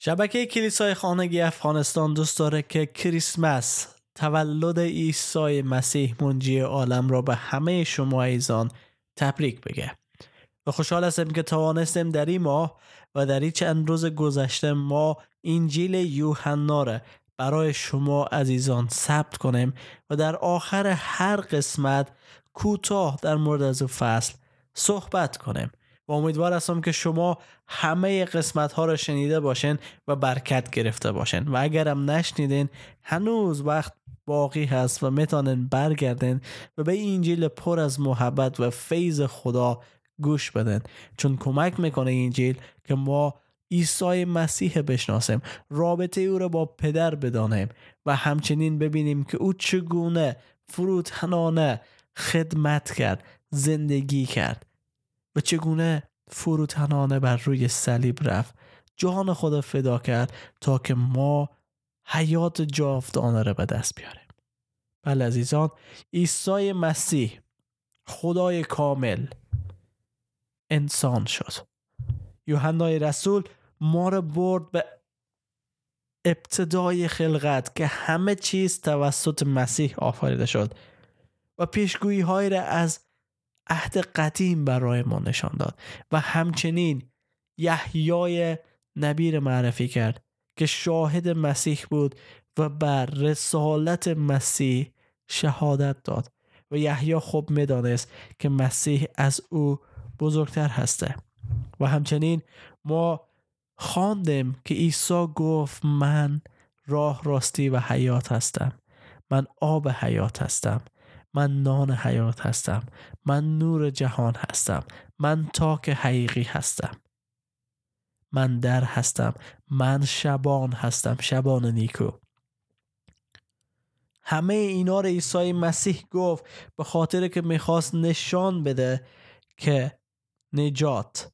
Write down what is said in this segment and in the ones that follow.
شبکه کلیسای خانگی افغانستان دوست داره که کریسمس تولد عیسی مسیح منجی عالم را به همه شما ایزان تبریک بگه. و خوشحال هستم که توانستیم در این ماه و در این چند روز گذشته ما انجیل یوحنا را برای شما عزیزان ثبت کنیم و در آخر هر قسمت کوتاه در مورد از فصل صحبت کنیم. و امیدوار هستم که شما همه قسمت ها را شنیده باشین و برکت گرفته باشین. و اگرم نشنیدین هنوز وقت باقی هست و می‌تونن برگردن و به انجیل پر از محبت و فیض خدا گوش بدن چون کمک می‌کنه انجیل که ما عیسی مسیح بشناسیم رابطه او را با پدر بدانیم و همچنین ببینیم که او چگونه فروتنانه خدمت کرد زندگی کرد. و چگونه فروتنانه بر روی صلیب رفت. جان خدا فدا کرد تا که ما حیات جاودانه را به دست بیاریم. بله عزیزان عیسی مسیح خدای کامل انسان شد. یوحنای رسول ما را برد به ابتدای خلقت که همه چیز توسط مسیح آفریده شد و پیشگویی های را از عهد قدیم برای ما نشان داد و همچنین یحیای نبی معرفی کرد که شاهد مسیح بود و بر رسالت مسیح شهادت داد و یحیی خوب می‌دانست که مسیح از او بزرگتر هسته. و همچنین ما خواندیم که عیسی گفت من راه راستی و حیات هستم من آب حیات هستم. من نان حیات هستم. من نور جهان هستم. من تاک حقیقی هستم. من در هستم. من شبان هستم. شبان نیکو. همه اینا رو عیسی مسیح گفت به خاطر که می‌خواست نشان بده که نجات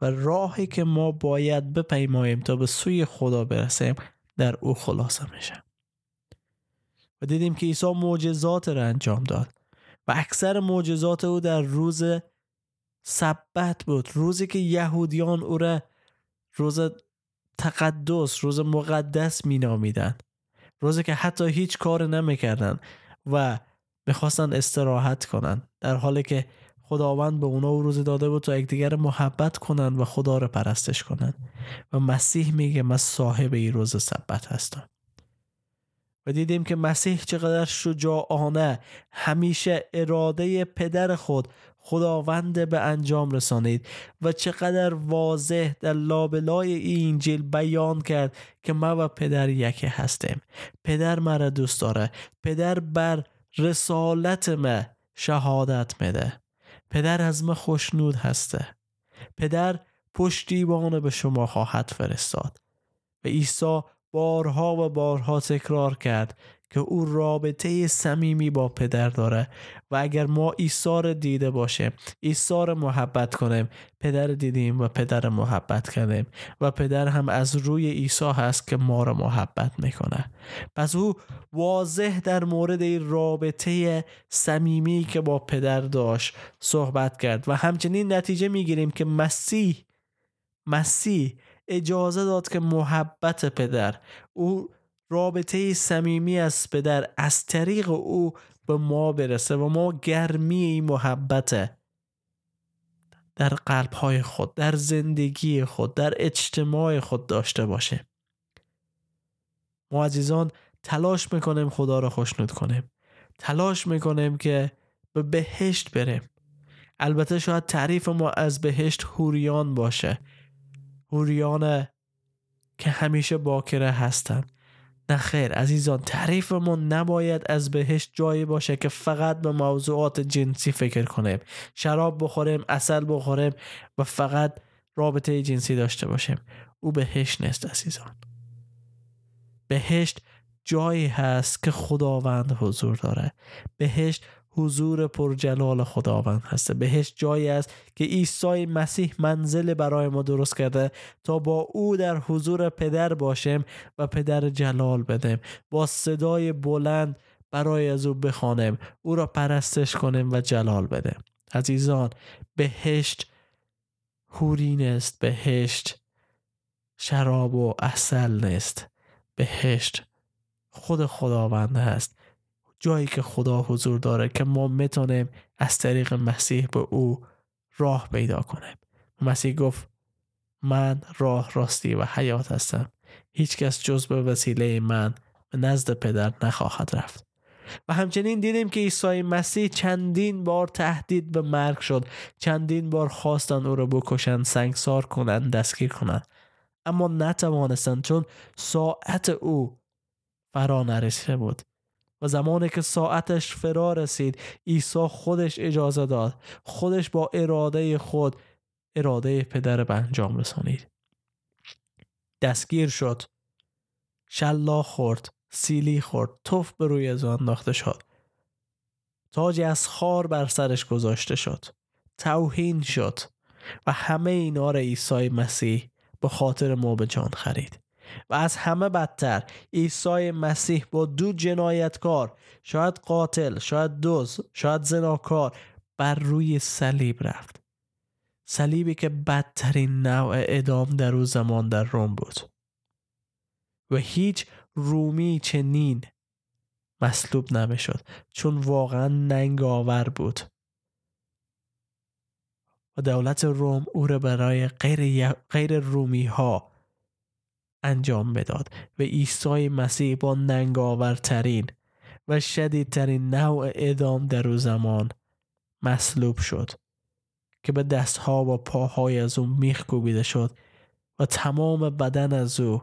و راهی که ما باید بپیماییم تا به سوی خدا برسیم در او خلاصه میشه. دیدیم که عیسی معجزات را انجام داد و اکثر معجزات او در روز سبت بود روزی که یهودیان او را روز تقدس روز مقدس مینامیدند روزی که حتی هیچ کار نمی‌کردن و می‌خواستن استراحت کنن در حالی که خداوند به اونا روزی داده بود تا یکدیگر محبت کنن و خدا رو پرستش کنن و مسیح میگه من صاحب این روز سبت هستم. و دیدیم که مسیح چقدر شجاعانه همیشه اراده پدر خود خداوند به انجام رسانید و چقدر واضح در لابلای این انجیل بیان کرد که ما و پدر یکی هستیم. پدر مرا دوست داره. پدر بر رسالت ما شهادت میده. پدر از ما خوشنود هسته. پدر پشتیبان به شما خواهد فرستاد. و عیسی بارها و بارها تکرار کرد که او رابطه صمیمی با پدر داره و اگر ما عیسی دیده باشیم عیسی محبت کنیم پدر دیدیم و پدر محبت کنیم و پدر هم از روی عیسی هست که ما را محبت می‌کنه. پس او واضح در مورد این رابطه صمیمی که با پدر داشت صحبت کرد و همچنین نتیجه می‌گیریم که مسیح مسیح اجازه داد که محبت پدر او رابطه صمیمی از پدر از طریق او به ما برسه و ما گرمی این محبت در قلب های خود در زندگی خود در اجتماع خود داشته باشه ما عزیزان تلاش می‌کنیم خدا را خوشنود کنیم. تلاش می‌کنیم که به بهشت بریم. البته شاید تعریف ما از بهشت هوریان باشه. هوریان که همیشه باکره هستند نه خیر عزیزان تعریفمون نباید از بهشت جایی باشه که فقط به موضوعات جنسی فکر کنیم. شراب بخوریم اصل بخوریم و فقط رابطه جنسی داشته باشیم. او بهشت نیست عزیزان. بهشت جایی هست که خداوند حضور داره. بهشت حضور پرجلال خداوند هست بهش جایی است که عیسی مسیح منزل برای ما درست کرده تا با او در حضور پدر باشیم و پدر جلال بدیم. با صدای بلند برای از او بخوانیم. او را پرستش کنیم و جلال بدیم. عزیزان بهشت هورین است. بهشت شراب و اصل نیست. بهشت خود خداوند هست. جایی که خدا حضور داره که ما می‌تونیم از طریق مسیح به او راه پیدا کنیم. مسیح گفت من راه راستی و حیات هستم. هیچ کس جز به وسیله من به نزد پدر نخواهد رفت. و همچنین دیدیم که عیسی مسیح چندین بار تهدید به مرگ شد. چندین بار خواستن او را بکشن سنگسار کنند دستگیر کنند اما نتوانستند چون ساعت او فرا نرسیده بود. و زمانی که ساعتش فرا رسید عیسی خودش اجازه داد. خودش با اراده خود اراده پدر به انجام رسانید. دستگیر شد. شلا خورد سیلی خورد توف به روی از انداخته شد. تاجی از خار بر سرش گذاشته شد. توهین شد و همه اینا را عیسی مسیح به خاطر ما به جان خرید. و از همه بدتر. عیسی مسیح با دو جنایتکار شاید قاتل شاید دوز شاید زناکار بر روی صلیب رفت. صلیبی که بدترین نوع ادام در او زمان در روم بود. و هیچ رومی چنین مصلوب نمی‌شد چون واقعا ننگ آور بود. و دولت روم او را برای غیر, غیر رومی ها انجام بداد و عیسی مسیح با ننگاورترین و شدیدترین نوع ادام در او زمان مصلوب شد که به دستها و پاهای از او میخ کوبیده شد و تمام بدن از او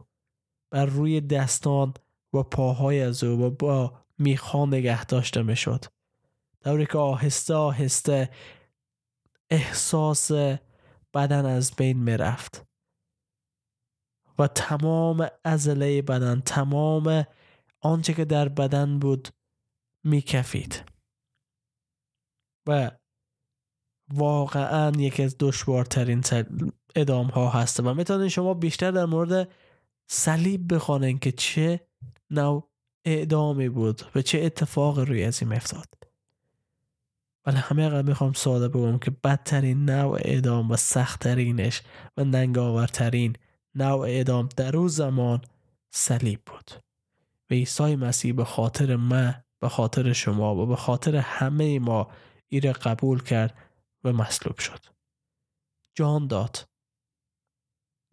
بر روی دستان و پاهای از او و با میخان نگه داشته می‌شد. دوری که آهسته آهسته احساس بدن از بین می‌رفت. و تمام ازله بدن تمام آنچه که در بدن بود میکفید. و واقعا یکی از دشوارترین ادام ها هسته و می‌تونید شما بیشتر در مورد صلیب بخوانین که چه نوع اعدامی بود و چه اتفاق روی از این افتاد ولی همه قبل می‌خوام ساده بگم که بدترین نوع اعدام و سختترینش و ننگاورترین نوع اعدام در اون زمان صلیب بود. و عیسی مسیح به خاطر من به خاطر شما و به خاطر همه ما ایره قبول کرد و مصلوب شد. جان داد.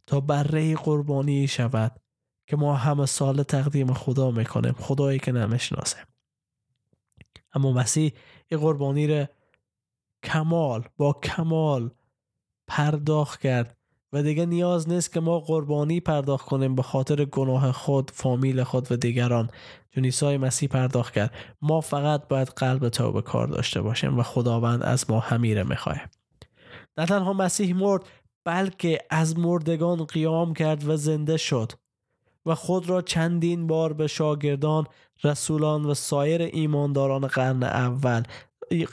تا بره قربانی شود که ما همه سال تقدیم خدا می‌کنیم خدایی که نمی‌شناسیم. اما مسیح این قربانی را کمال با کمال پرداخت کرد و دیگه نیاز نیست که ما قربانی پرداخت کنیم به خاطر گناه خود فامیل خود و دیگران. چون عیسی مسیح پرداخت کرد. ما فقط باید قلب توبه کار داشته باشیم و خداوند از ما همیره می‌خواه. نه تنها مسیح مرد بلکه از مردگان قیام کرد و زنده شد. و خود را چندین بار به شاگردان رسولان و سایر ایمانداران قرن اول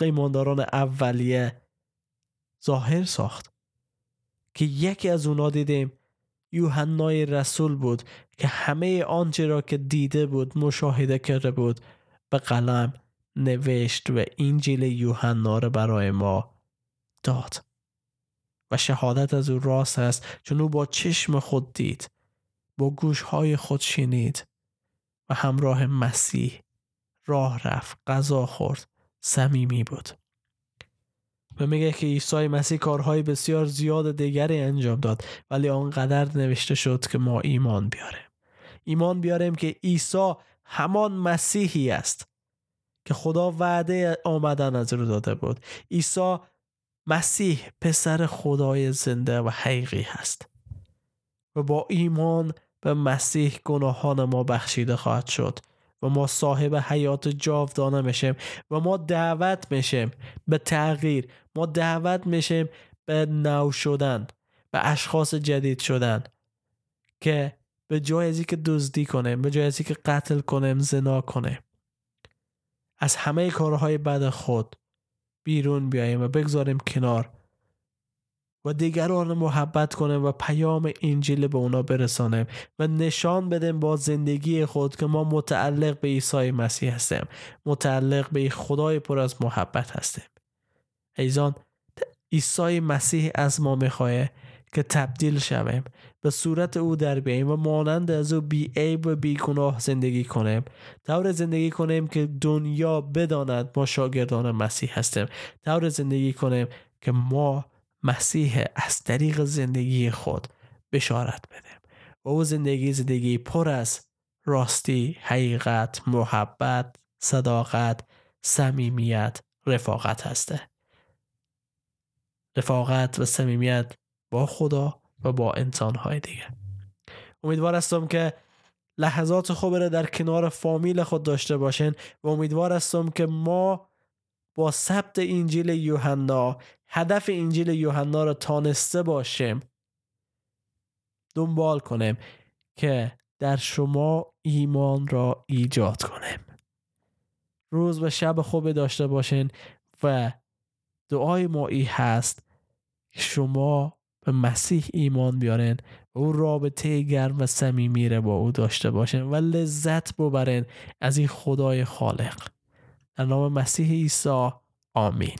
ایمانداران اولیه ظاهر ساخت. که یکی از اونا دیدیم یوحنای رسول بود که همه آنچه را که دیده بود مشاهده کرده بود به قلم نوشت و انجیل یوحنا را برای ما داد. و شهادت از او راست است چون او با چشم خود دید با گوشهای خود شنید و همراه مسیح راه رفت غذا خورد صمیمی بود. و میگه که عیسی مسیح کارهای بسیار زیاد دیگری انجام داد ولی آنقدر نوشته شد که ما ایمان بیاریم. ایمان بیاریم که عیسی همان مسیحی است که خدا وعده آمدن از رو داده بود. عیسی مسیح پسر خدای زنده و حقیقی هست و با ایمان به مسیح گناهان ما بخشیده خواهد شد. و ما صاحب حیات جاودانه میشیم و ما دعوت میشیم به تغییر ما دعوت میشیم به نو شدن به اشخاص جدید شدن که به جای از که دزدی کنیم به جای از که قتل کنیم زنا کنیم. از همه کارهای بد خود بیرون بیاییم و بگذاریم کنار. و دیگران محبت کنیم و پیام انجیل به اونا برسانیم و نشان بدیم با زندگی خود که ما متعلق به عیسی مسیح هستیم. متعلق به خدای پر از محبت هستیم. ایزان عیسی مسیح از ما می‌خواه که تبدیل شویم. به صورت او در بیاییم و مانند از او بی عیب و بی گناه زندگی کنیم. طور زندگی کنیم که دنیا بداند ما شاگردان مسیح هستیم. طور زندگی کنیم که ما مسیح از طریق زندگی خود بشارت بدیم و او زندگی زندگی پر از راستی، حقیقت، محبت، صداقت، صمیمیت، رفاقت هسته. رفاقت و صمیمیت با خدا و با انسانهای دیگه امیدوار هستم که لحظات خوب را در کنار فامیل خود داشته باشین و امیدوار هستم که ما با ثبت انجیل یوحنا هدف انجیل یوحنا را تانسته باشیم دنبال کنیم که در شما ایمان را ایجاد کنیم. روز و شب خوبی داشته باشین و دعای ما ای هست شما به مسیح ایمان بیارین او رابطه گرم و صمیمی را با او داشته باشین و لذت ببرین از این خدای خالق. در نام مسیح عیسی آمین